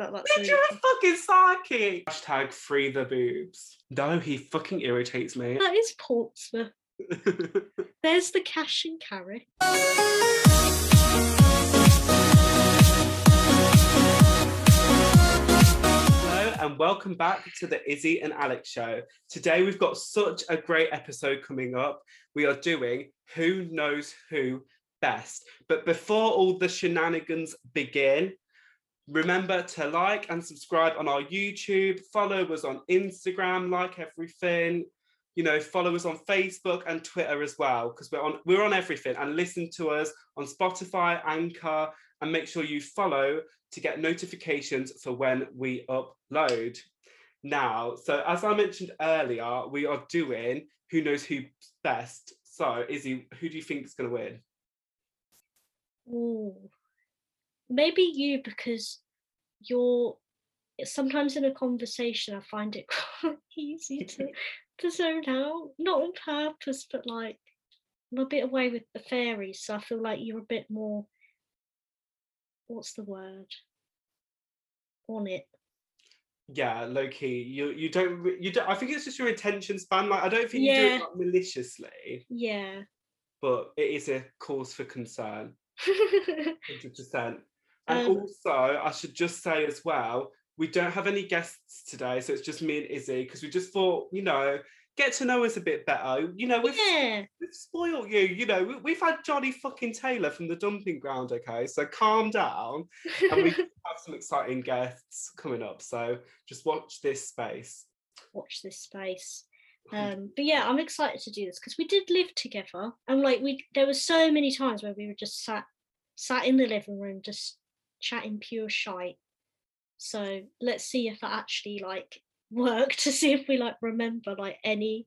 That's Bitch, you're a fucking psychic. Hashtag free the boobs. No, he fucking irritates me. that is Portsmouth. There's the cash and carry. Hello and welcome back to the Izzy and Alex show. Today we've got such a great episode coming up. We are doing Who Knows Who Best. But before all the shenanigans begin, remember to like and subscribe on our YouTube, follow us on Instagram, like everything. You know, follow us on Facebook and Twitter as well, because we're on we're on everything. And listen to us on Spotify, Anchor, and make sure you follow to get notifications for when we upload. Now, so as I mentioned earlier, we are doing Who Knows Who Best. So, Izzy, who do you think is going to win? Ooh. Maybe you because you're sometimes in a conversation I find it quite easy to, to zone out. Not on purpose, but like I'm a bit away with the fairies, so I feel like you're a bit more what's the word? On it. Yeah, low key. You you don't you don't. I think it's just your attention span. Like I don't think you do it like, maliciously, Yeah. but it is a cause for concern. Hundred percent. And Um, also, I should just say as well, we don't have any guests today, so it's just me and Izzy because we just thought, you know, get to know us a bit better. You know, we've, yeah. we've spoiled you. You know, we, we've had Johnny fucking Taylor from the dumping ground. Okay, so calm down, and we have some exciting guests coming up. So just watch this space. Watch this space. Um, but yeah, I'm excited to do this because we did live together, and like we, there were so many times where we were just sat, sat in the living room, just chatting pure shite. So let's see if that actually like work to see if we like remember like any,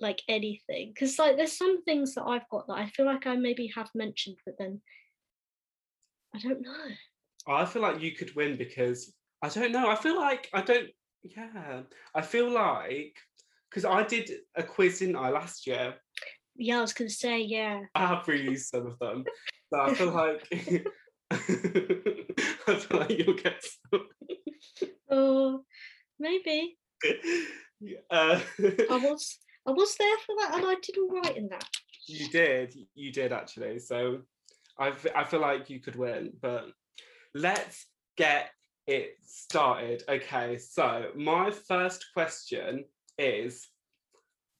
like anything. Because like there's some things that I've got that I feel like I maybe have mentioned, but then I don't know. Oh, I feel like you could win because I don't know. I feel like I don't. Yeah, I feel like because I did a quiz, didn't I, last year? Yeah, I was gonna say yeah. I have reused some of them, so I feel like I feel like you'll get some. Oh, maybe. Uh, I was I was there for that and I did all right in that. you did, you did actually. So I I feel like you could win, but let's get it started. Okay, so my first question is,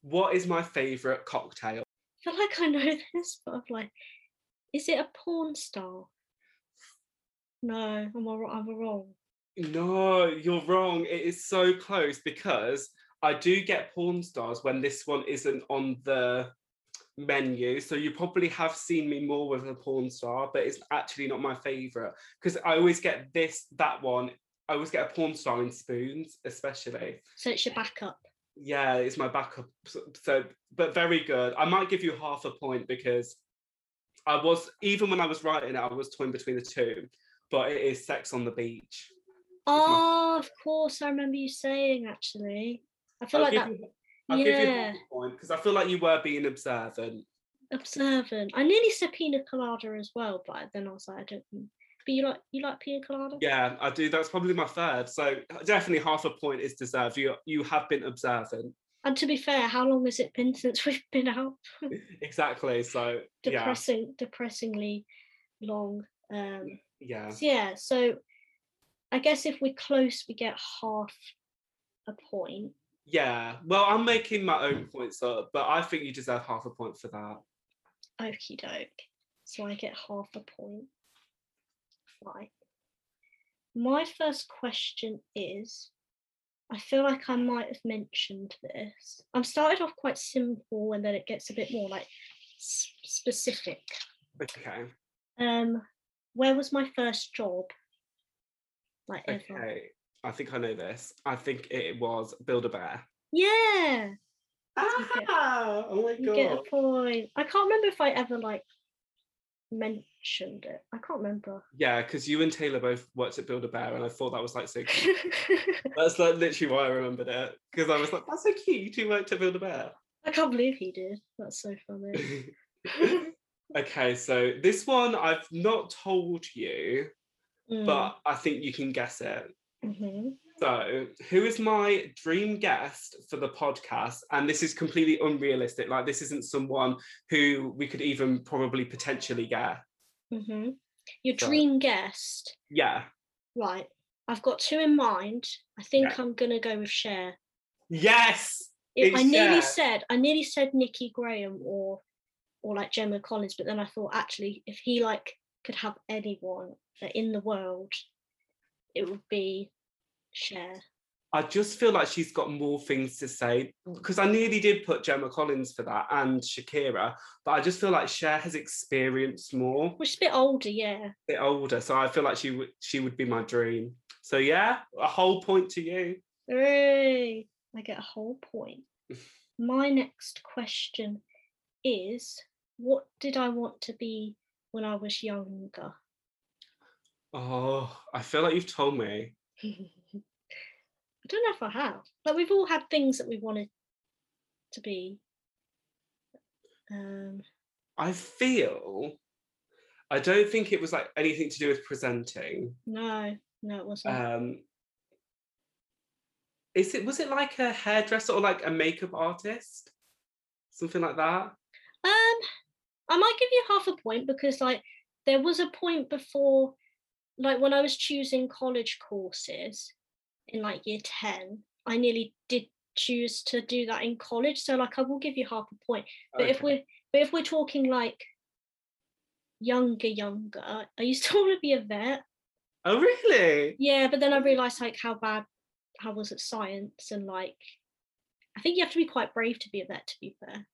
what is my favorite cocktail? I feel like I know this, but I'm like, is it a porn star? No, I'm all, I'm wrong. No, you're wrong. It is so close because I do get porn stars when this one isn't on the menu. So you probably have seen me more with a porn star, but it's actually not my favorite because I always get this, that one. I always get a porn star in spoons, especially. So it's your backup. Yeah, it's my backup. So, so- but very good. I might give you half a point because I was, even when I was writing it, I was toying between the two, but it is Sex on the Beach. Oh, of course, I remember you saying actually. I feel I'll like that you, I'll give you yeah. point because I feel like you were being observant. observant. I nearly said pina colada as well, but then I was like, I don't. think- But you like you like pina colada? Yeah, I do. That's probably my third. So definitely half a point is deserved. You you have been observant. And to be fair, how long has it been since we've been out? Exactly. So yeah, Depressing, depressingly long. Um, yeah. so yeah, so I guess if we're close, we get half a point. Yeah. Well, I'm making my own points up, but I think you deserve half a point for that. Okie doke. So I get half a point. Right. My first question is I feel like I might have mentioned this. I'm started off quite simple and then it gets a bit more like s- specific. Okay. Um, where was my first job? Like ever? Okay. I think I know this. I think it was Build a Bear. Yeah, Ah, oh my you get a point. I can't remember if I ever like mentioned it. I can't remember. Yeah, because you and Taylor both worked at Build a Bear, and I thought that was like so cute. That's like literally why I remembered it. Because I was like, that's so cute. You two worked at Build a Bear. I can't believe he did. That's so funny. okay, so this one I've not told you, Mm, but I think you can guess it. mhm. So, who is my dream guest for the podcast? And this is completely unrealistic. Like, this isn't someone who we could even probably potentially get. hmm Your So- dream guest, Yeah. right? I've got two in mind. I think Yeah. I'm gonna go with Cher. Yes. I nearly Cher. said I nearly said Nikki Graham or or like Gemma Collins, but then I thought actually if he like could have anyone that in the world, it would be Cher. I just feel like she's got more things to say mm. because I nearly did put Gemma Collins for that and Shakira, but I just feel like Cher has experienced more, Which is a bit older, yeah. a bit older, so I feel like she would she would be my dream. So yeah, a whole point to you. Hooray! I get a whole point. My next question is what did I want to be when I was younger? Oh, I feel like you've told me. I don't know if I have. Like we've all had things that we wanted to be. Um, I feel I don't think it was like anything to do with presenting. no, no, it wasn't. Um is it was it like a hairdresser or like a makeup artist? Something like that? Um, I might give you half a point because like there was a point before, like when I was choosing college courses in like year 10, I nearly did choose to do that in college. So like I will give you half a point. But if we're but if we're talking like younger, younger, I used to want to be a vet. Oh really? Yeah, but then I oh. realised like how bad I was at science and like I think you have to be quite brave to be a vet to be fair.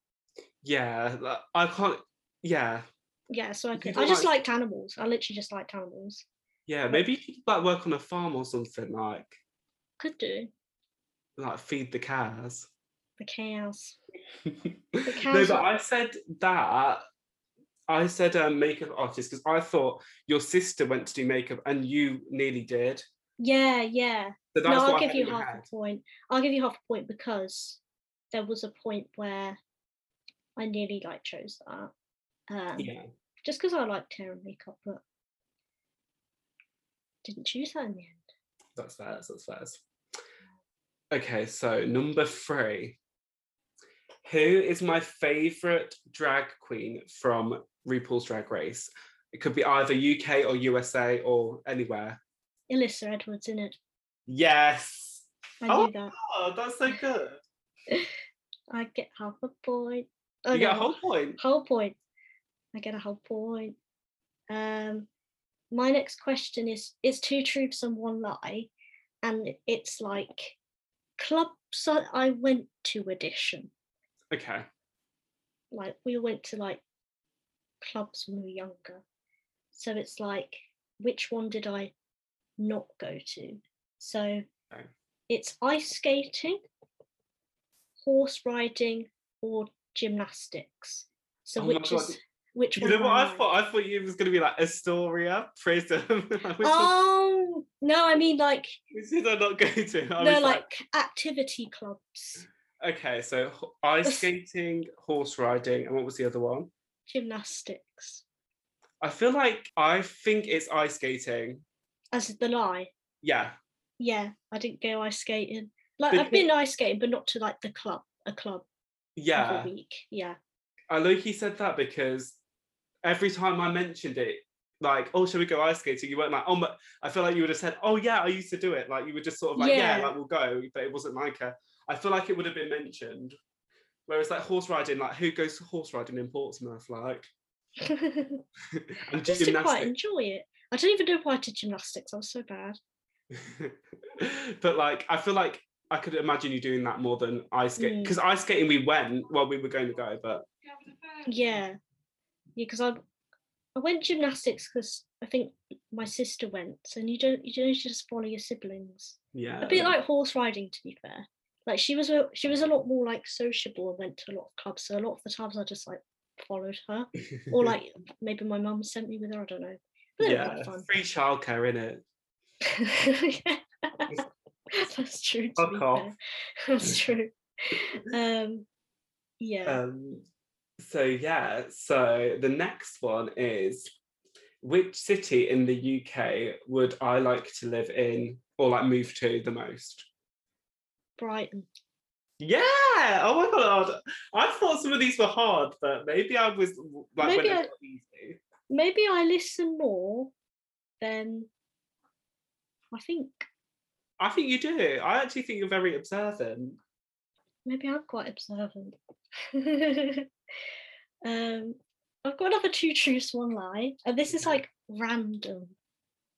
Yeah, I can't yeah. Yeah, so I could, I just like- liked animals. I literally just liked animals. Yeah, maybe you could like work on a farm or something like Could do. like feed the cows. The cows. no, cows no, but I said that. I said um, makeup artist because I thought your sister went to do makeup and you nearly did. Yeah, yeah. So No, I'll give you half head. a point. I'll give you half a point because there was a point where I nearly like chose that. Um, Yeah. Just because I liked hair and makeup, but didn't choose that in the end. That's fair. That's fair. Okay, so number three. Who is my favorite drag queen from RuPaul's Drag Race? It could be either UK or USA or anywhere. Alyssa Edwards in it. Yes. I Oh, knew that. Oh, that's so good. I get half a point. Oh, you get a whole point. whole point. I get a whole point. Um, my next question is: It's two truths and one lie, and it's like clubs I went to edition. Okay. Like we went to like clubs when we were younger, so it's like which one did I not go to? So Okay. it's ice skating, horse riding, or gymnastics. So Oh which is which You one? know what I thought? I thought it was going to be like Astoria, one Oh um, no, I mean like which did I not go to? I no, was like activity clubs, okay, so ice skating, horse riding, and what was the other one? gymnastics. I feel like I think it's ice skating. As the lie. Yeah, Yeah, I didn't go ice skating. Like But I've been ice skating, but not to like the club, a club yeah. a week. Yeah. I low key said that because every time I mentioned it, like, oh, shall we go ice skating? You weren't like, oh, but I feel like you would have said, oh, yeah, I used to do it. Like, you were just sort of like, yeah, Yeah. like, we'll go. But it wasn't like a, I feel like it would have been mentioned. Whereas, like, horse riding, like, who goes to horse riding in Portsmouth? Like, and Just to quite enjoy it. I don't even know why I did gymnastics. I was so bad. but, like, I feel like I could imagine you doing that more than ice skating. Mm. Because ice skating, we went, well, we were going to go, but Yeah. Yeah, because I I went gymnastics because I think my sister went. So you don't you don't just follow your siblings. yeah. a bit like horse riding to be fair like she was a she was a lot more like sociable and went to a lot of clubs so a lot of the times i just like followed her or like maybe my mum sent me with her i don't know but yeah, free childcare in it. Yeah. that's true Fuck off. that's true um yeah Um, so yeah, so the next one is which city in the UK would I like to live in or like move to the most? Brighton. Yeah. Oh my god. I thought some of these were hard, but maybe I was like Maybe when I- easy. Maybe I listen more than I think. I think you do. I actually think you're very observant. Maybe I'm quite observant. um, I've got another two truths, one lie, and this is like random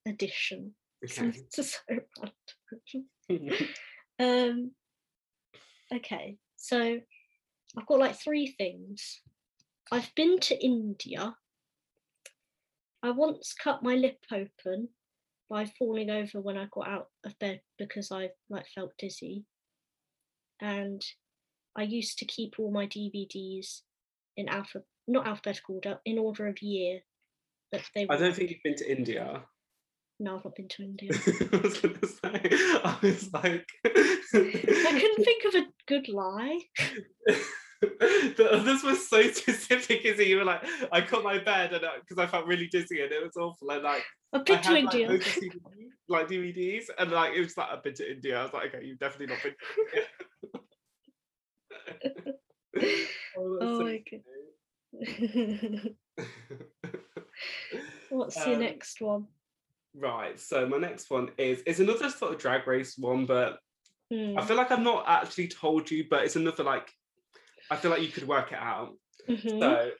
addition. Okay. Is so random. Um, okay, so I've got like three things. I've been to India. I once cut my lip open by falling over when I got out of bed because I like felt dizzy. And I used to keep all my DVDs in alpha not alphabetical order, in order of year that they I don't think you've been to India. No, I've not been to India. I was gonna say, I was like, I couldn't think of a good lie. the others were so specific, is You were like, I cut my bed and because I felt really dizzy and it was awful. And like, I've I been to had India. of like DVDs, and like it was like I've been to India. I was like, okay, you've definitely not been. Oh, oh my god. What's your Um, next one? Right. So my next one is is another sort of drag race one, but Hmm, I feel like I've not actually told you, but it's another like I feel like you could work it out. mhm. So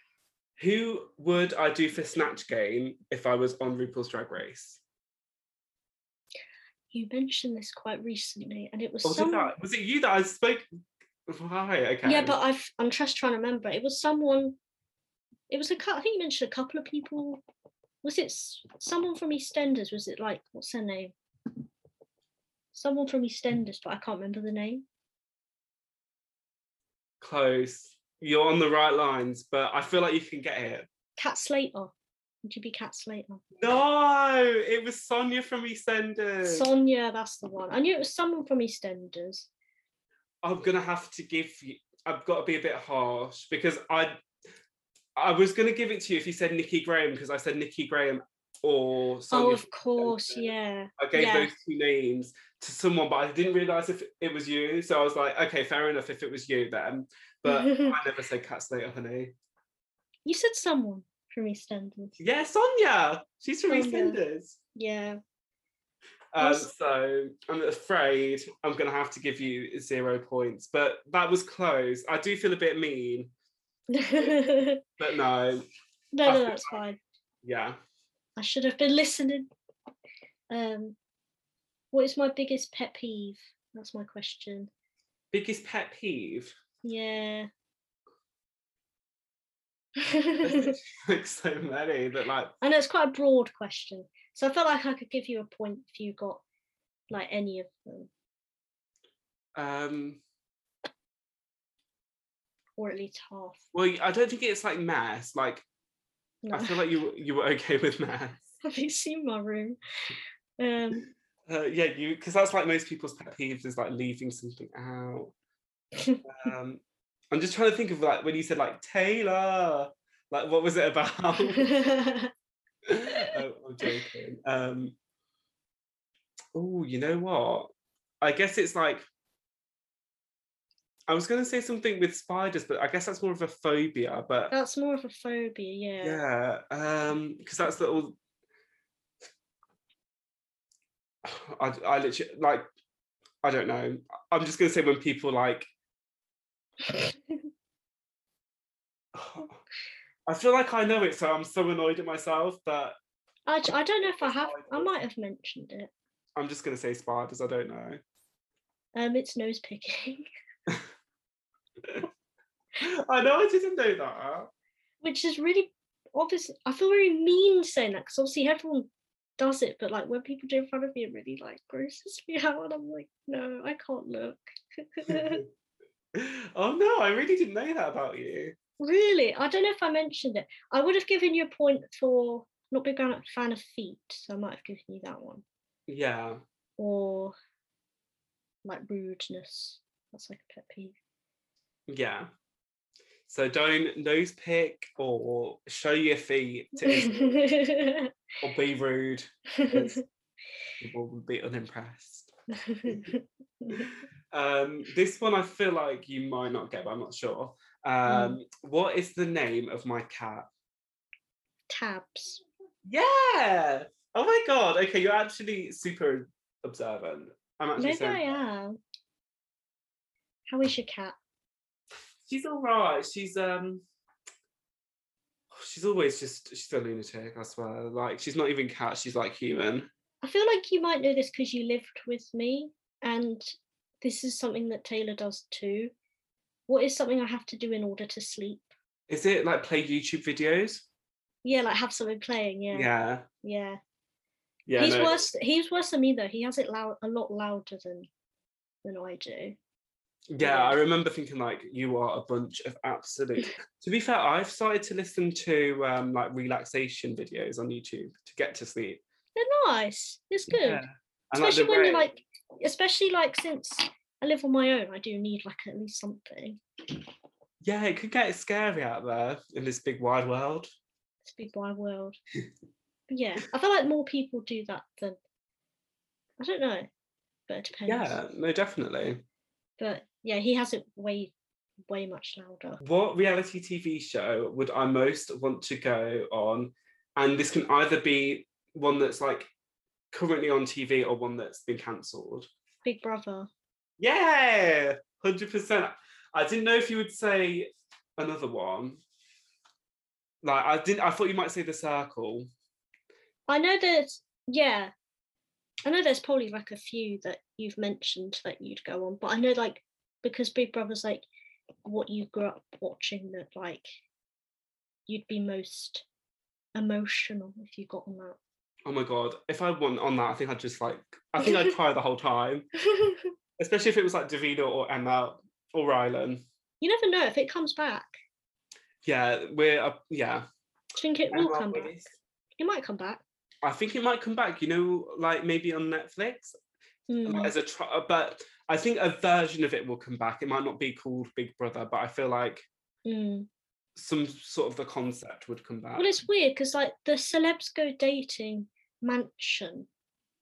who would I do for Snatch Game if I was on RuPaul's Drag Race? You mentioned this quite recently, and it was it that? Was it you that I spoke? Right. Okay. Yeah, but I've I'm just trying to remember. It was someone. It was a I think you mentioned a couple of people. Was it someone from EastEnders? Was it like what's her name? Someone from EastEnders, but I can't remember the name. close. You're on the right lines, but I feel like you can get it. Cat Slater. Would you be Cat Slater? No, it was Sonia from EastEnders. Sonia, that's the one. I knew it was someone from EastEnders. I'm gonna have to give you. I've got to be a bit harsh because I, I was gonna give it to you if you said Nikki Graham because I said Nikki Graham or Sonia oh, of course, yeah. I gave yeah. those two names to someone, but I didn't realise if it was you. So I was like, okay, fair enough if it was you then. But I never said Cat Slater, honey. You said someone from EastEnders. Yeah, Sonia. She's from Sonia. EastEnders. Yeah. Um, so I'm afraid I'm going to have to give you zero points, but that was close. I do feel a bit mean, no, but no, no, feel that's fine. yeah. I should have been listening. Um, what is my biggest pet peeve? That's my question. Biggest pet peeve? Yeah. Like so many that like I know it's quite a broad question, so I felt like I could give you a point if you got like any of them, um or at least half. well I don't think it's like mess. Like No. I feel like you you were okay with mess. Have you seen my room? Um, Uh, yeah, you because that's like most people's pet peeves is like leaving something out. Um, I'm just trying to think of like when you said like Taylor, like what was it about? Oh, joking. Um, oh, you know what? I guess it's like I was going to say something with spiders, but I guess that's more of a phobia. But that's more of a phobia, yeah. yeah, um, because that's the all. I, I literally like I don't know. I'm just gonna say when people like I feel like I know it, so I'm so annoyed at myself, but I, I don't know if I have. I might have mentioned it. I'm just gonna say spiders, I don't know. Um, it's nose picking, I know I didn't know that. which is really obvious. I feel very mean saying that because obviously everyone does it, but like when people do it in front of me, it really like grosses me out, and I'm like, no, I can't look. oh no, I really didn't know that about you. really, I don't know if I mentioned it. I would have given you a point for not being a fan of feet, so I might have given you that one, Yeah. or like rudeness. That's like a pet peeve. Yeah. So don't nose pick or show your feet to or be rude. People will be unimpressed. Um, this one I feel like you might not get, but I'm not sure. Um, What is the name of my cat? Tabs. Yeah. Oh my god. Okay, you're actually super observant. I'm actually Maybe I am. How is your cat? she's all right. She's um she's always just she's a lunatic, I swear. Like she's not even cat, she's like human. I feel like you might know this because you lived with me, and this is something that Taylor does too. What is something I have to do in order to sleep? Is it like play YouTube videos? Yeah, like have something playing. Yeah, Yeah. yeah. Yeah. he's no, worse. He's worse than me though. He has it loud, a lot louder than than I do. Yeah, I remember thinking like you are a bunch of absolute. to be fair, I've started to listen to um like relaxation videos on YouTube to get to sleep. They're nice. It's good, Yeah. And, like, especially when you're like, especially like since I live on my own, I do need like at least something. yeah, it could get scary out there in this big wide world. Big wide world. Yeah, I feel like more people do that than I don't know, but it depends. Yeah, no, definitely. But yeah, he has it way, way much louder. What reality TV show would I most want to go on? And this can either be one that's like currently on TV or one that's been cancelled. Big Brother. Yeah, hundred percent. I didn't know if you would say another one. Like I didn't. I thought you might say the Circle. I know there's yeah, I know there's probably like a few that you've mentioned that you'd go on, but I know like because Big Brother's like what you grew up watching that like you'd be most emotional if you got on that. Oh my god! If I went on that, I think I'd just like. I think I'd cry the whole time, especially if it was like Davina or Emma or Rylan. you never know if it comes back. Yeah, we're uh, yeah. Do you think it will come back? It might come back. I think it might come back. You know, like maybe on Netflix Hmm. as a tr- but I think a version of it will come back. It might not be called Big Brother, but I feel like Hmm. some sort of the concept would come back. Well, it's weird because like the celebs go dating mansion,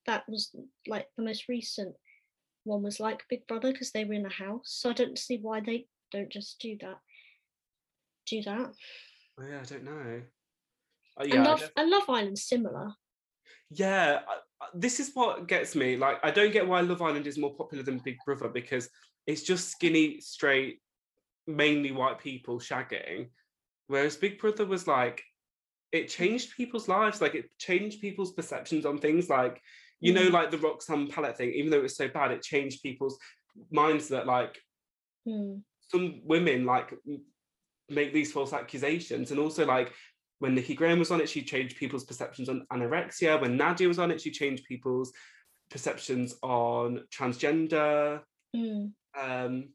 that was like the most recent one was like Big Brother because they were in a house. So I don't see why they don't just do that. Do that. Oh, yeah, I don't know. Uh, yeah, I Love don't- and Love Island's similar. yeah. I- I- This is what gets me. Like, I don't get why Love Island is more popular than Big Brother because it's just skinny, straight, mainly white people shagging, whereas Big Brother was like, it changed people's lives. Like, it changed people's perceptions on things. Like, you know, Mm. like the Roxanne Pallett thing. Even though it was so bad, it changed people's minds that like Hmm. some women like make these false accusations and also like when Nikki Graham was on it she changed people's perceptions on anorexia when Nadia was on it she changed people's perceptions on transgender Hmm. um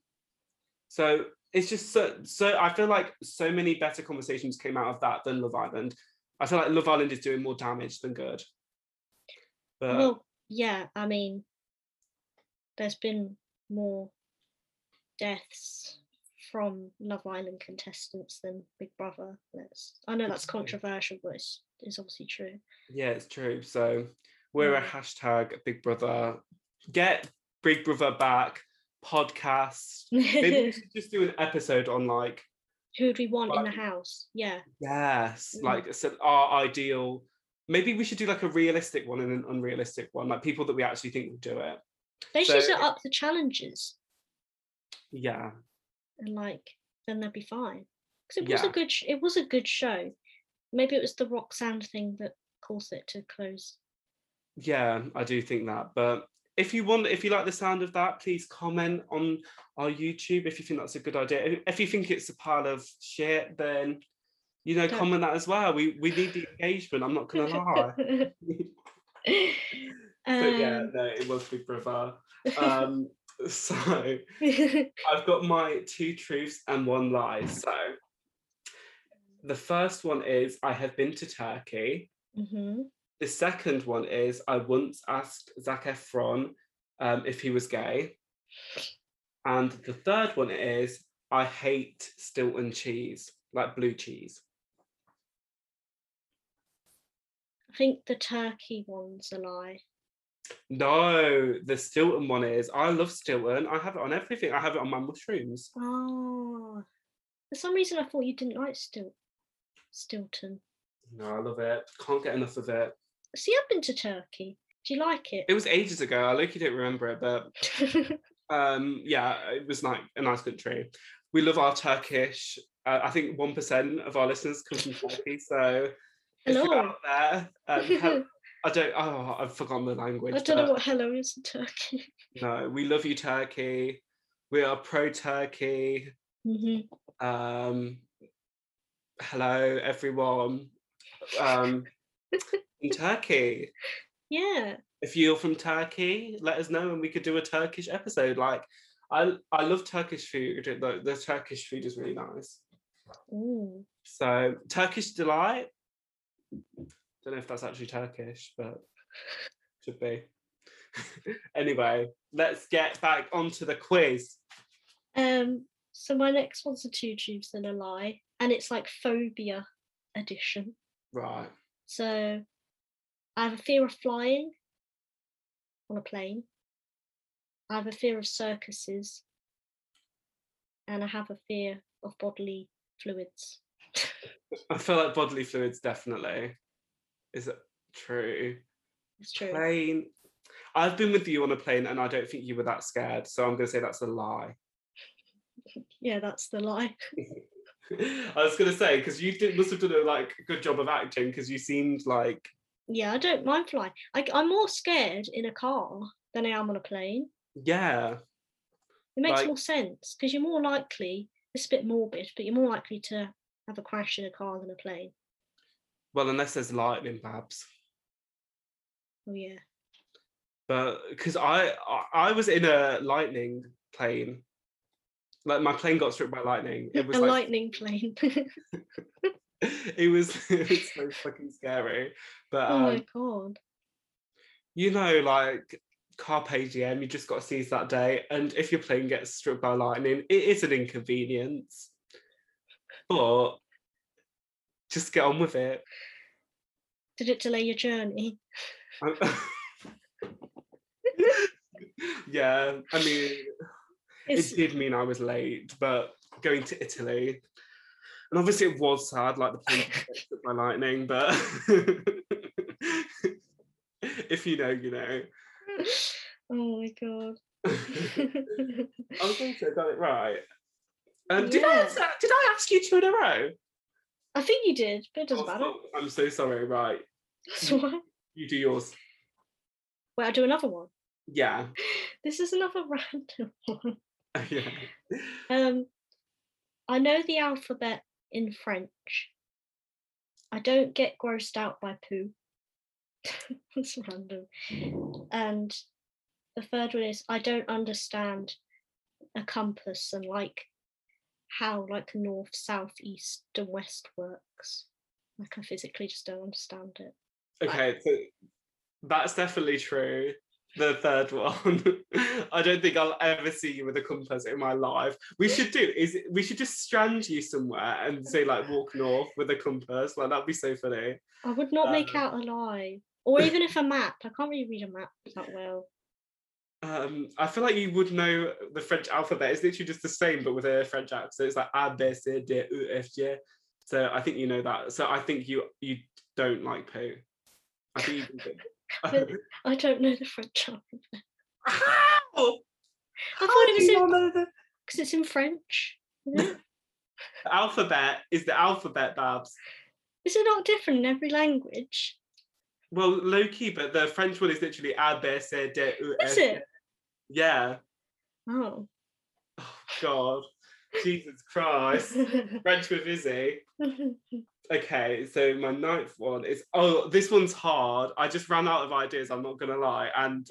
so it's just so so I feel like so many better conversations came out of that than Love Island I feel like Love Island is doing more damage than good but well, yeah. I mean, there's been more deaths from Love Island contestants than Big Brother. That's I know that's controversial, but it's, it's obviously true. Yeah, it's true. So we're a Mm. hashtag Big Brother. Get Big Brother back podcast. Maybe we should just do an episode on like Who would we want in the house? Yeah. yes, Mm. like so our ideal. Maybe we should do like a realistic one and an unrealistic one, like people that we actually think will do it. They should So set up the challenges Yeah, and like then they'll be fine. Because it was a good sh- it was a good show. Maybe it was the Roxanne thing that caused it to close. yeah, I do think that. But if you want, if you like the sound of that, please comment on our YouTube if you think that's a good idea. If- If you think it's a pile of shit, then you know, Don't- comment that as well. We we need the engagement. I'm not gonna lie. But yeah, Um, no, it was Big Brother. Um, so I've got my two truths and one lie. So the first one is I have been to Turkey. mhm. The second one is I once asked Zac Efron um, if he was gay. And the third one is I hate Stilton cheese, like blue cheese. I think the turkey one's a lie. No, the Stilton one is. I love Stilton. I have it on everything. I have it on my mushrooms. Oh, for some reason I thought you didn't like Stil- Stilton. No, I love it. Can't get enough of it. See, I've been to Turkey. Do you like it? It was ages ago. I look, you don't remember it, but um, yeah, it was like a nice country. We love our Turkish. Uh, I think one percent of our listeners come from Turkey, so if you're Hello. out there, um, I don't. Oh, I've forgotten the language. I don't know what hello is in Turkey. No, we love you, Turkey. We are pro Turkey. hmm Um, hello, everyone. Um, in Turkey. Yeah. If you're from Turkey, let us know and we could do a Turkish episode. Like, I I love Turkish food. The, the Turkish food is really nice. Ooh. So Turkish delight. Don't know if that's actually Turkish, but should be. anyway, let's get back onto the quiz. Um. So my next one's a two truths and a lie, and it's like phobia edition. Right. So I have a fear of flying on a plane. I have a fear of circuses. And I have a fear of bodily fluids. I feel like bodily fluids definitely. Is it true? It's true. Plane. I've been with you on a plane and I don't think you were that scared. So I'm going to say that's a lie. Yeah, that's the lie. I was going to say, because you did, must have done a like good job of acting because you seemed like, Yeah, I don't mind flying. I, I'm more scared in a car than I am on a plane. yeah, It makes Like- more sense because you're more likely, it's a bit morbid, but you're more likely to have a crash in a car than a plane. Well, unless there's lightning, Babs. Oh, yeah. But because I, I I was in a lightning plane, like my plane got struck by lightning. It was a like lightning plane. it was it was so fucking scary. But oh, um, my God. you know, like carpe diem, you just got to seize that day. And if your plane gets struck by lightning, it is an inconvenience. But just get on with it. Did it delay your journey? Yeah, I mean, It's, it did mean I was late, but going to Italy, and obviously it was sad, like the plane struck by lightning. But if you know, you know. oh my god. I was going to have done it right. Um, did, I, Yeah. ask- did I ask you two in a row? I think you did, but it doesn't Oh, matter. I'm so sorry. Right, That's you do yours. Wait, I'll do another one. Yeah, This is another random one. yeah. Um, I know the alphabet in French. I don't get grossed out by poo. That's random. And the third one is I don't understand a compass and like how like north, south, east, and west works. Like I physically just don't understand it. Okay, so that's definitely true. The third one. I don't think I'll ever see you with a compass in my life. We should do is we should just strand you somewhere and say like walk north with a compass. Like that'd be so funny. I would not make Um, out a lie. Or even if a map. I can't really read a map that well. Um, I feel like you would know the French alphabet. It's literally just the same, but with a French accent. It's like A B C D E F G. So I think you know that. So I think you you don't like poo. I think you. But- I don't know the French alphabet. How? I How thought it was you in know the because it's in French. alphabet is the alphabet, Babs. Is it not different in every language? Well, low key, but the French one is literally A B C D E F Is it? Yeah. Oh. Oh God. Jesus Christ. French with Izzy. Okay, so my ninth one is oh, this one's hard. I just ran out of ideas. I'm not gonna lie, and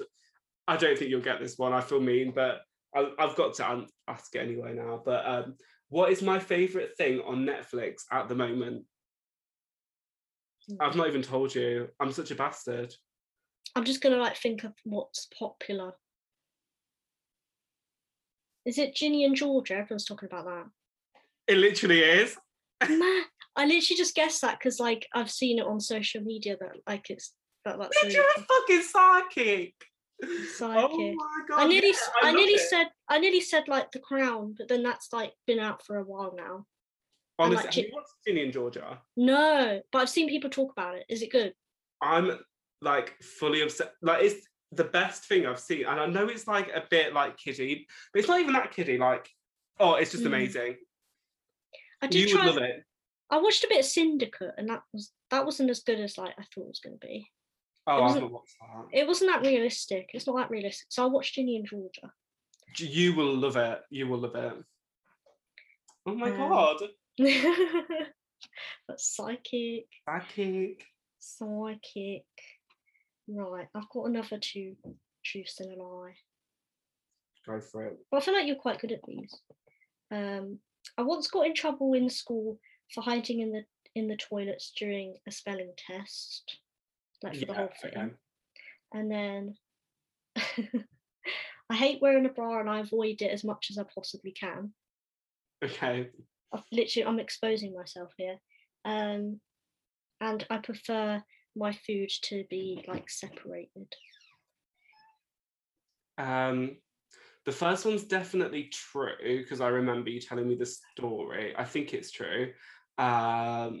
I don't think you'll get this one. I feel mean, but I, I've got to ask it anyway now. But um, what is my favorite thing on Netflix at the moment? I've not even told you. I'm such a bastard. I'm just gonna like think of what's popular. Is it Ginny and Georgia? Everyone's talking about that. It literally is. I literally just guessed that because like I've seen it on social media that like it's that that's Bitch, you're a fucking psychic. psychic. Oh my god. I nearly, yeah, I I, nearly it. said, I nearly said like the crown, but then that's like been out for a while now. Honestly, like have you watched Ginny and Georgia? No, but I've seen people talk about it. Is it good? I'm like fully upset. Like it's the best thing I've seen, and I know it's like a bit like kiddie, but it's not even that kiddie. Like, oh, it's just Mm. amazing. I did You would try. love it. I watched a bit of Syndicate, and that was that wasn't as good as like I thought it was going to be. Oh, I haven't watched that. It wasn't that realistic. It's not that realistic. So I watched Ginny and Georgia. You will love it. You will love it. Oh my Um, god. but psychic, Psychic. psychic. Right, I've got another two truths and a lie. Go for it. But I feel like you're quite good at these. Um, I once got in trouble in school for hiding in the in the toilets during a spelling test, like for the Yeah, whole thing. okay. And then I hate wearing a bra and I avoid it as much as I possibly can. Okay. I've literally, I'm exposing myself here. Um, and I prefer my food to be like separated. Um, the first one's definitely true because I remember you telling me the story. I think it's true. Um,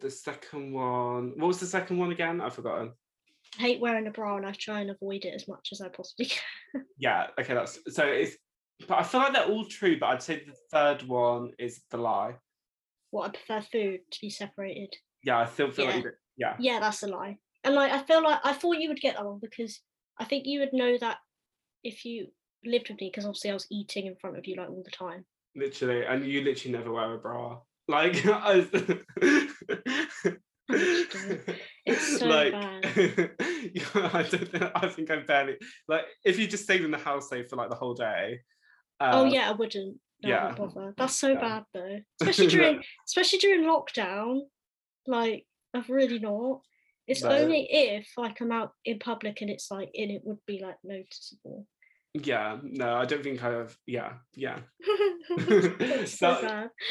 the second one, what was the second one again? I've forgotten. I hate wearing a bra and I try and avoid it as much as I possibly can. Yeah, okay, that's so it's. But I feel like they're all true, but I'd say the third one is the lie. What I prefer food to be separated. Yeah, I still feel Yeah. like yeah, Yeah, that's a lie. And like I feel like I thought you would get that one because I think you would know that if you lived with me because obviously I was eating in front of you like all the time. literally, and you literally never wear a bra. Like, I It's so like, bad. I don't think I think I barely like if you just stayed in the house say for like the whole day. oh uh, yeah, I wouldn't. No, yeah. bother. That's so Yeah. bad though. Especially during especially during lockdown. Like I've really not. It's No. only if like I'm out in public and it's like and it would be like noticeable. Yeah, no, I don't think I have. Yeah, yeah. So.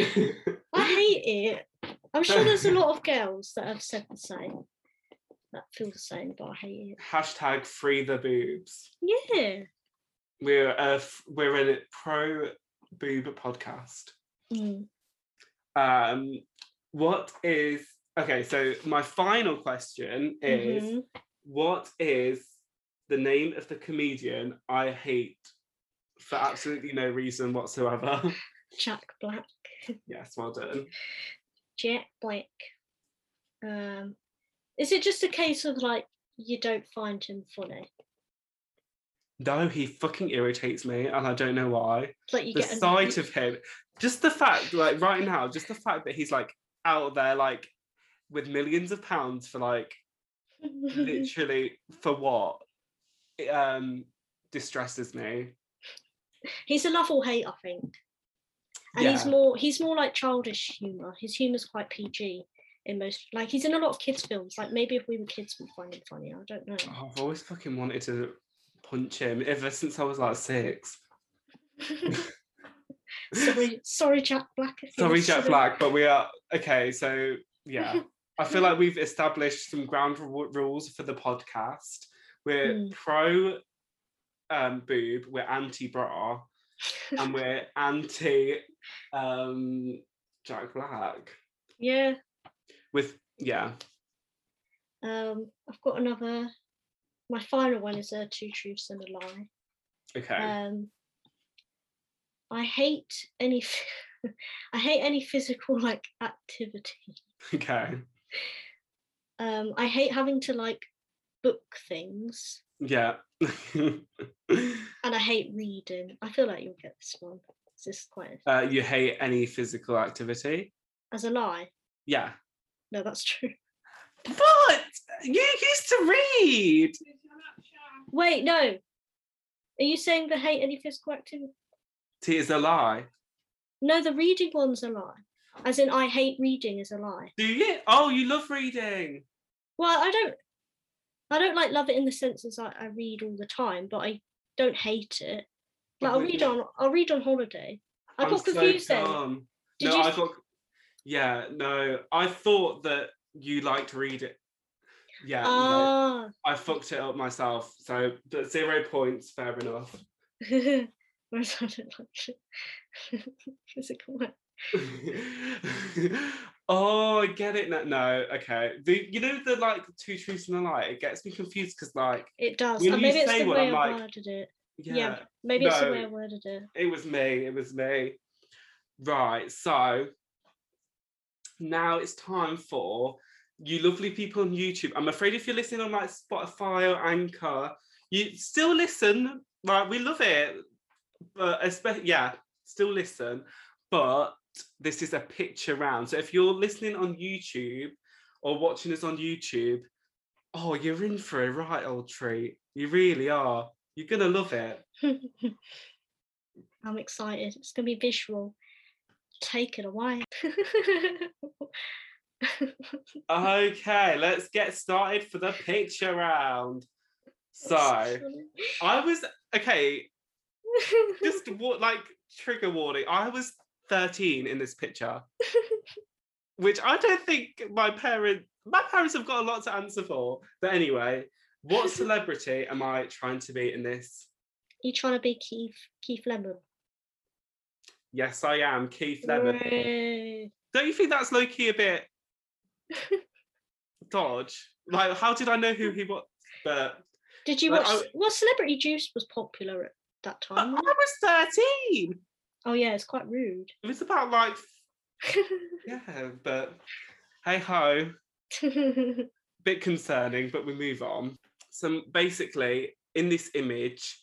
I hate it. I'm sure there's a lot of girls that have said the same. That feel the same, but I hate it. Hashtag free the boobs. Yeah. We're a f- we're a pro boob podcast. Mm. Um, what is okay? So my final question is, Mhm. what is the name of the comedian I hate for absolutely no reason whatsoever? Jack Black. yes, well done. Jack Black. Um, is it just a case of like you don't find him funny? No, he fucking irritates me, and I don't know why. Like you the sight of him, just the fact, like right now, just the fact that he's like out there, like with millions of pounds for like literally for what, um, distresses me. he's a love or hate, I think. And he's more he's more like childish humor. His humor's quite PG in most like he's in a lot of kids' films. Like maybe if we were kids we'd find him funny. I don't know. Oh, I've always fucking wanted to punch him ever since I was like six. sorry, sorry, Jack Black. Sorry, Jack. Black, but we are okay. So yeah, I feel like we've established some ground rules for the podcast. We're Mm. pro um, boob, we're anti bra, and we're anti um, Jack Black. yeah. With yeah, Um, I've got another. My final one is a two truths and a lie. okay, Um, I hate any. I hate any physical like activity. okay, Um, I hate having to like book things, yeah. and I hate reading. I feel like you'll get this one. This is quite a, uh, you hate any physical activity? as a lie. Yeah. No, that's true. But you used to read. Wait, no. Are you saying the hate any physical activity? It is a lie. No, the reading one's a lie. As in, I hate reading is a lie. Do you? Oh, you love reading. Well, I don't. I don't like love it in the sense as I, I read all the time, but I don't hate it. Like I'll read on. I'll read on holiday. I I'm got so confused then. dumb. Did no, you I got. Yeah, no, I thought that you liked read it. Yeah, no, Ah. I fucked it up myself. So, but zero points, fair enough. Whereas I don't like it. Physical. oh, I get it now. No, okay. The you know the like two truths and a lie. It gets me confused because like It does. When and you maybe it's say the one, way I'm I like, worded it. yeah, Yeah, maybe it's the way I worded it. it was me. It was me. Right. So now it's time for you lovely people on YouTube. I'm afraid if you're listening on like Spotify or Anchor, you still listen. Right, we love it, but especially yeah, still listen. But this is a picture round. So if you're listening on YouTube or watching us on YouTube, oh, you're in for a right old treat. You really are. You're gonna love it. I'm excited. It's gonna be visual. Take it away. Okay, let's get started for the picture round. So I was okay. Just what like trigger warning. I was 13 in this picture, which I don't think my parent my parents have got a lot to answer for. But anyway, what celebrity am I trying to be in this? you trying to be Keith Keith Lemon? Yes, I am Keith Lemon. Hooray. Don't you think that's low key a bit dodge? Like, how did I know who he was? But Did you Like, watch? I- Well, Celebrity Juice was popular at that time. I wasn't was 13. Oh yeah, it's quite rude. It was about like yeah, but hey ho, bit concerning, but we move on. So basically, in this image,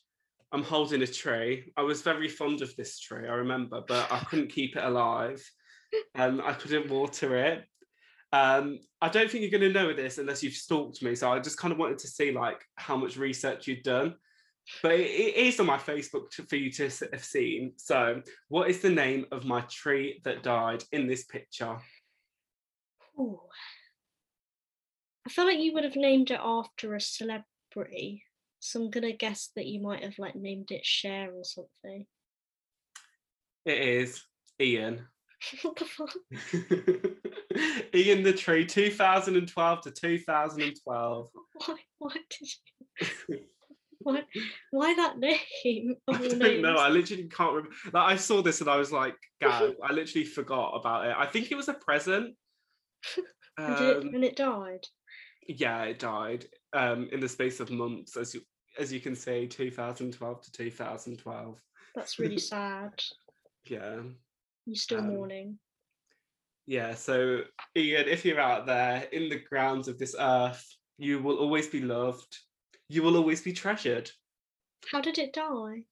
I'm holding a tree. I was very fond of this tree, I remember, but I couldn't keep it alive. and I couldn't water it. Um, I don't think you're going to know this unless you've stalked me. So I just kind of wanted to see like how much research you'd done. But it, it is on my Facebook to, for you to have seen. So, what is the name of my tree that died in this picture? Ooh. I feel like you would have named it after a celebrity. So I'm gonna guess that you might have like named it Cher or something. It is Ian. what the fuck? Ian the Tree, 2012 to 2012. Why? Why did you? Why? Why that name? I don't know. I literally can't remember. Like I saw this and I was like, "Gag!" I literally forgot about it. I think it was a present. And, did it, Um, and it died. yeah, it died um, in the space of months, as you as you can see, 2012 to 2012. That's really sad. Yeah, You still Um, mourning? yeah. So Ian, if you're out there in the grounds of this earth, you will always be loved. You will always be treasured. How did it die?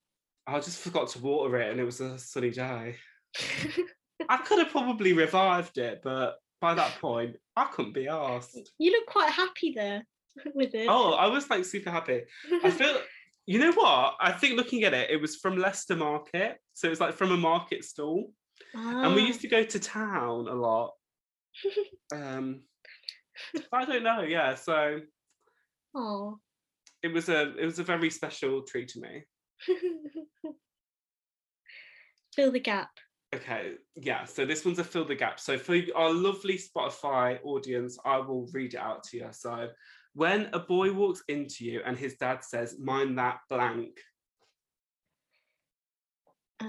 I just forgot to water it, and it was a sunny day. I could have probably revived it, but by that point, I couldn't be asked. you look quite happy there with it. Oh, I was like super happy. I feel, you know what? I think looking at it, it was from Leicester Market. So it was like from a market stall. And we Ah. used to go to town a lot. Um, I don't know. Yeah. So Oh. It was a it was a very special treat to me. Fill the gap. Okay, yeah, so this one's a fill the gap. So for our lovely Spotify audience, I will read it out to you. So when a boy walks into you and his dad says, mind that blank, Uh,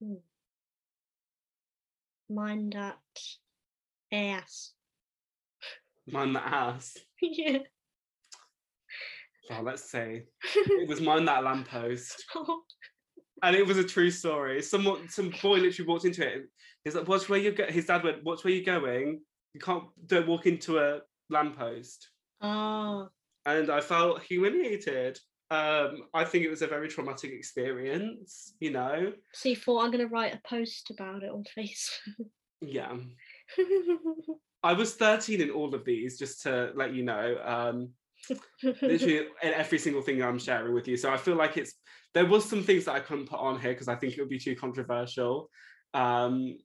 hmm. Mind that ass. Mind that ass. yeah. Oh, let's see. It was mind that lamppost. And it was a true story. Someone some boy literally walked into it. He's like, watch where you go. His dad went, watch where you're going. You can't don't walk into a lamppost. Ah, And I felt humiliated. Um, I think it was a very traumatic experience, you know. so you thought I'm gonna write a post about it on Facebook. Yeah. I was 13 in all of these, just to let you know. Um, literally in every single thing I'm sharing with you. So I feel like it's there was some things that I couldn't put on here because I think it would be too controversial. Um,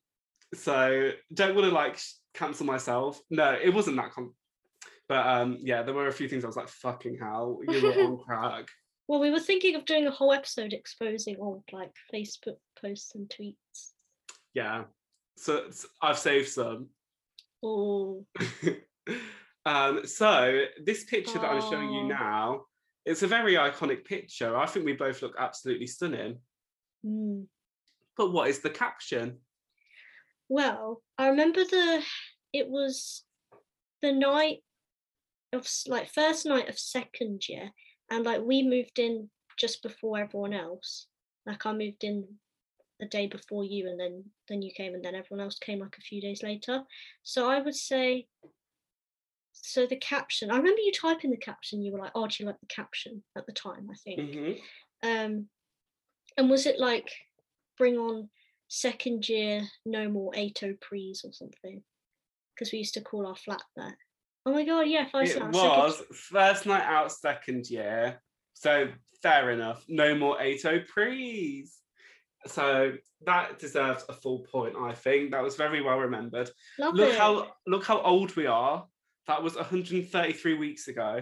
so don't want to like cancel myself. No, it wasn't that. Con- But um, yeah, there were a few things I was like, fucking hell, you were on crack. Well, we were thinking of doing a whole episode exposing old like Facebook posts and tweets. Yeah. So, I've saved some. Oh, um, so this picture that I'm showing you Oh. now, it's a very iconic picture. I think we both look absolutely stunning. mm. But what is the caption? well, I remember the it was the night of like first night of second year, and like we moved in just before everyone else. Like I moved in the day before you, and then then you came, and then everyone else came like a few days later. So I would say. So the caption, I remember you typing the caption. You were like, "Oh, do you like the caption?" At the time, I think. Mhm. Um, and was it like bring on second year, no more ATO prees or something? Because we used to call our flat that. Oh my god, yeah, five It stars. was first night out, second year. So fair enough. No more ATO prees. So that deserves a full point, I think. That was very well remembered. Love Look it. how look how old we are. That was 133 weeks ago.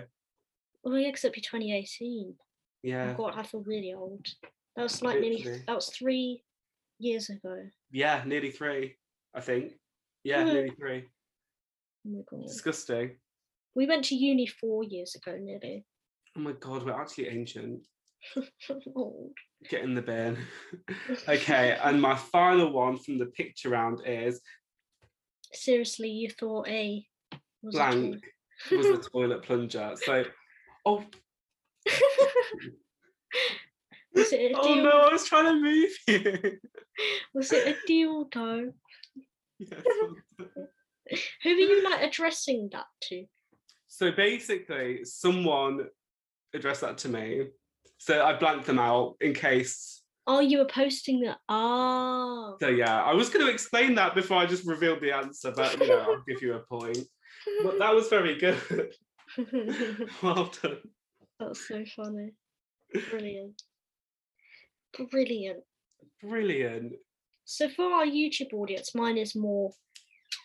Oh yeah, because it'd be 2018. Yeah. Oh god, I feel really old. That was like nearly. That was three years ago. Yeah, nearly three, I think. Yeah, Hmm. nearly three. Oh my god. Disgusting. We went to uni four years ago, nearly. Oh my god, we're actually ancient. old. Get in the bin. okay, and my final one from the picture round is Seriously, you thought a was a blank was a toilet plunger. So, oh, was it a oh no, I was trying to move you. Was it a dildo? Yes. Who are you like addressing that to? so basically, someone addressed that to me. So I blanked them out in case. Oh, you were posting that. Oh. So yeah, I was going to explain that before I just revealed the answer, but you know, I'll give you a point. But that was very good. well done. That's so funny. Brilliant. Brilliant. Brilliant. So for our YouTube audience, mine is more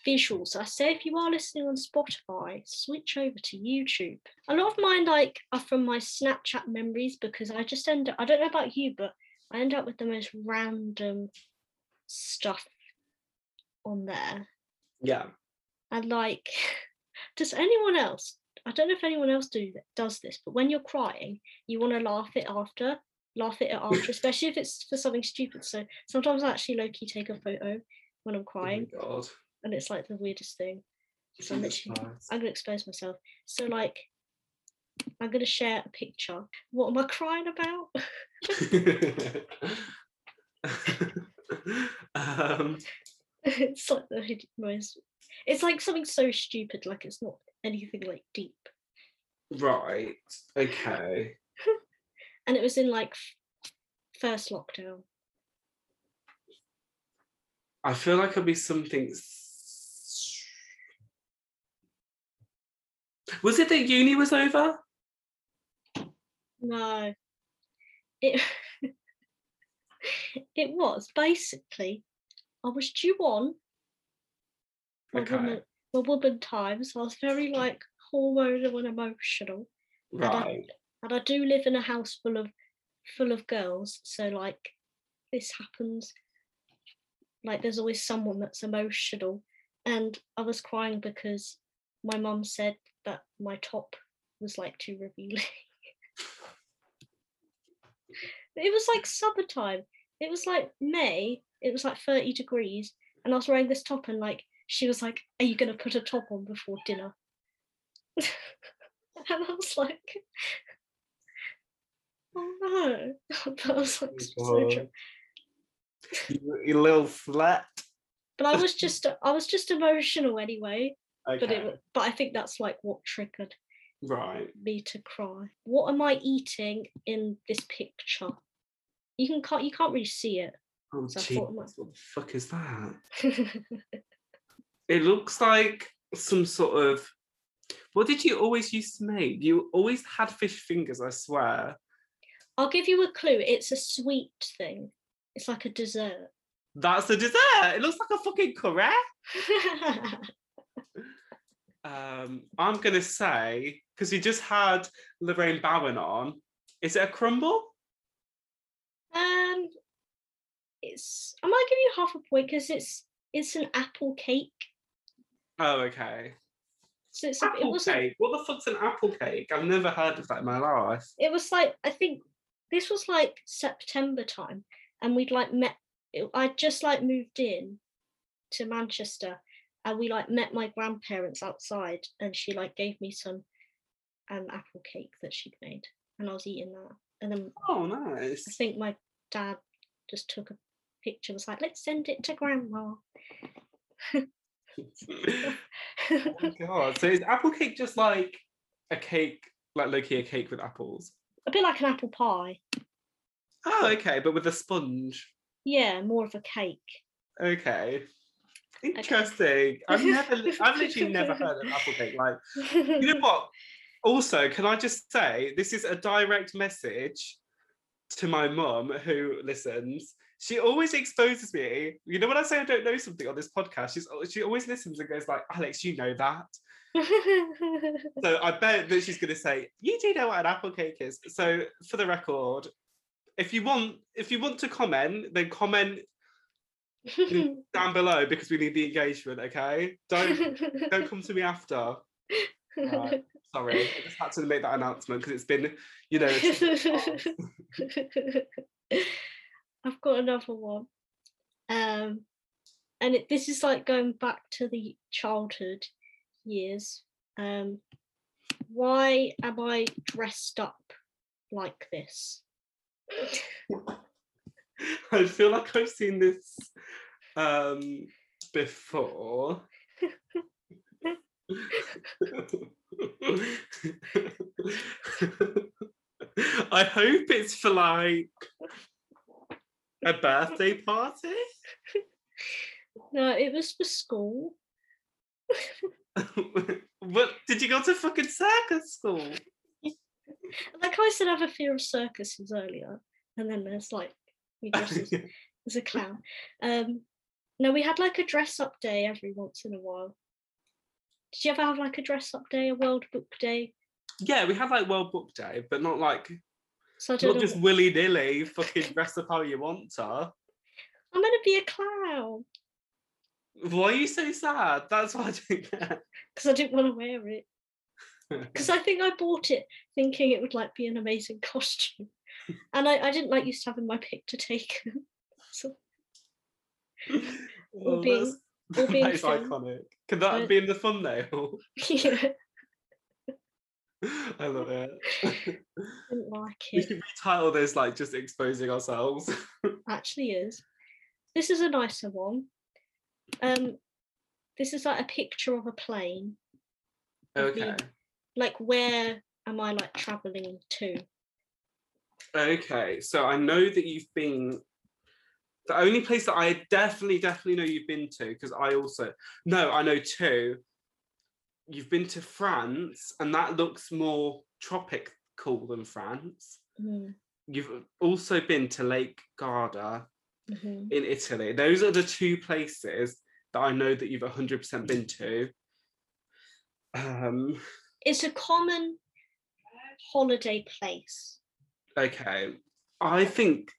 visual. So I say if you are listening on Spotify, switch over to YouTube. A lot of mine like are from my Snapchat memories because I just end up I don't know about you, but I end up with the most random stuff on there. Yeah. And like, does anyone else? I don't know if anyone else do does this, but when you're crying, you want to laugh it after, laugh at it after, especially if it's for something stupid. So sometimes I actually low key take a photo when I'm Oh crying, god. And it's like the weirdest thing. So I'm literally, I'm gonna expose myself. So like, I'm gonna share a picture. What am I crying about? um, it's like the most. It's like something so stupid, like it's not anything like deep. right. Okay. And it was in like first lockdown. I feel like it'll be something. Was it that uni was over? No. It it was basically I was due on my Okay. woman my woman times. I was very like hormonal and emotional. I- Right. And I do live in a house full of full of girls, so like this happens. Like there's always someone that's emotional. And I was crying because my mum said that my top was like too revealing. it was like summertime. It was like May. It was like 30 degrees. And I was wearing this top and like she was like, Are you gonna put a top on before dinner? and I was like, Oh no. that was like so You, you little flat. but I was just I was just emotional anyway. Okay. But it but I think that's like what triggered right. me to cry. What am I eating in this picture? You can can't you can't really see it. Oh, So thought What the fuck is that? It looks like some sort of. What did you always used to make? You always had fish fingers, I swear. I'll give you a clue. It's a sweet thing. It's like a dessert. That's a dessert. It looks like a fucking curry. Um, I'm gonna say because you just had Lorraine Bowen on. Is it a crumble? Um, it's I might give you half a point because it's it's an apple cake. Oh, okay. So it's a, it Apple wasn't. cake. What the fuck's an apple cake? I've never heard of that in my life. It was like I think this was like September time, and we'd like met. I'd just like moved in to Manchester, and we like met my grandparents outside, and she like gave me some um apple cake that she'd made, and I was eating that, and then Oh, nice I think my dad just took a picture, was like, let's send it to grandma. oh god. So is apple cake just like a cake, like Loki, a cake with apples? a bit like an apple pie. Oh, okay, but with a sponge. Yeah, more of a cake. Okay. Interesting. I've never, I've literally never heard of apple cake. Like, you know what? Also, can I just say this is a direct message to my mum who listens. She always exposes me. You know when I say I don't know something on this podcast, she's she always listens and goes like, "Alex, you know that." So I bet that she's going to say, "You do know what an apple cake is." So for the record, if you want, if you want to comment, then comment down below because we need the engagement. Okay, don't don't come to me after. Right. Sorry, I just had to make that announcement because it's been, you know, I've got another one. Um, and it, this is like going back to the childhood years. Um, why am I dressed up like this? I feel like I've seen this um, before. I hope it's for like a birthday party. No, it was for school. what did you go to fucking circus school? Like I said, I have a fear of circuses earlier, and then there's like you dress as, as a clown. Um, no, we had like a dress up day every once in a while. Did you ever have like a dress up day, a World Book Day? yeah, we had like World Book Day, but not like So know. just willy nilly fucking dress up how you want to. I'm gonna be a clown Why are you so sad? That's why I don't get. because I didn't want to wear it. Because I think I bought it thinking it would like be an amazing costume, and I, I didn't like used to having my picture taken. so Oh, being- or being that is filmed. iconic. Could that But- be in the thumbnail? yeah, I love it. didn't like we it. could retitle this like just exposing ourselves. Actually, is this is a nicer one. Um, this is like a picture of a plane. Okay. Like where am I like traveling to? Okay. So I know that you've been the only place that I definitely, definitely know you've been to, because I also no, I know two. You've been to France, and that looks more tropical than France. Mm, You've also been to Lake Garda mhm. in Italy. Those are the two places that I know that you've 100% been to. Um, It's a common holiday place. Okay. I think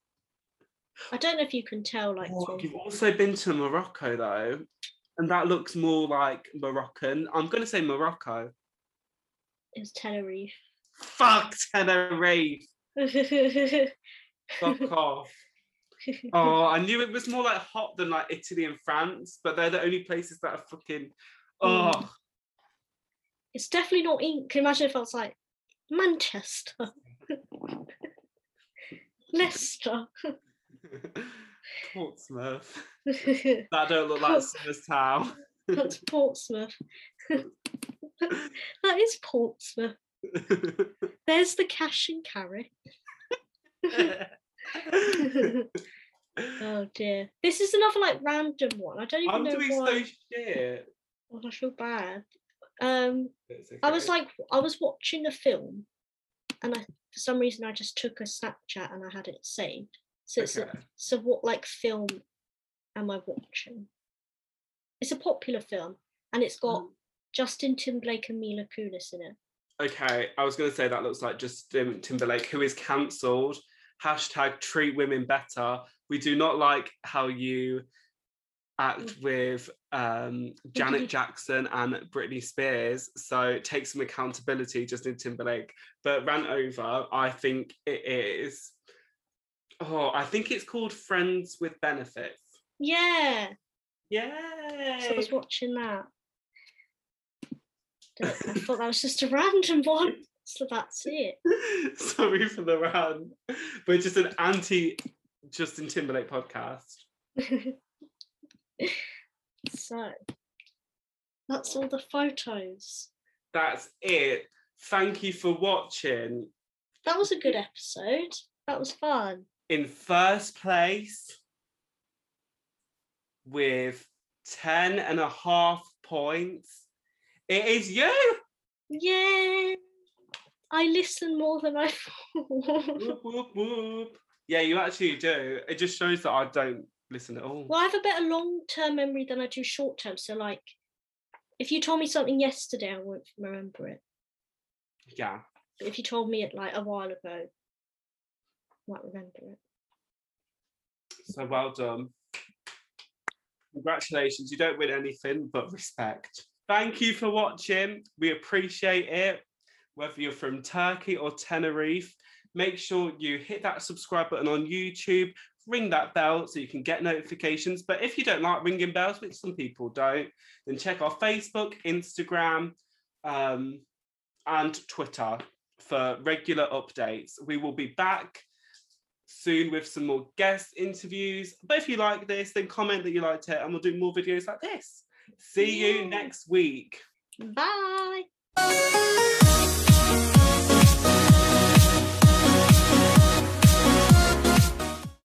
I don't know if you can tell, like oh, you've also been to Morocco though, and that looks more like Moroccan. I'm going to say Morocco. It's Tenerife. Fuck Tenerife. Fuck off. Oh, I knew it was more like hot than like Italy and France, but they're the only places that are fucking. Oh, Mm. It's definitely not ink. Can you imagine if I was like Manchester, Leicester. Portsmouth. That don't look like Somers Town. That's Portsmouth. that is Portsmouth. There's the cash and carry. oh dear. This is another like random one. I don't even know what I'm know doing why. so shit. Oh, I feel bad. Um, It's I was like, I was watching a film, and I for some reason I just took a Snapchat and I had it saved. So it's a- so what like film am I watching? It's a popular film, and it's got Mm. Justin Timberlake and Mila Kunis in it. Okay, I was going to say that looks like Justin Timberlake, who is cancelled. Hashtag treat women better. We do not like how you act with um, Janet Jackson and Britney Spears. So take some accountability, Justin Timberlake. But ran over, I think it is. Oh, I think it's called Friends with Benefits. Yeah. Yeah. So I was watching that. I thought that was just a random one. So that's it. Sorry for the run. We're just an anti Justin Timberlake podcast. so that's all the photos. That's it. Thank you for watching. That was a good episode. That was fun. In first place with 10 and a half points, it is you. Yeah. I listen more than I whoop, whoop, whoop. Yeah, you actually do. It just shows that I don't listen at all. Well, I have a better long term memory than I do short term. So, like, if you told me something yesterday, I won't remember it. Yeah. But if you told me it like a while ago, I might remember it. So well done. Congratulations. You don't win anything but respect. Thank you for watching. We appreciate it. Whether you're from Turkey or Tenerife, make sure you hit that subscribe button on YouTube, ring that bell so you can get notifications. But if you don't like ringing bells, which some people don't, then check our Facebook, Instagram, um, and Twitter for regular updates. We will be back soon with some more guest interviews. But if you like this, then comment that you liked it and we'll do more videos like this. See you next week. Bye.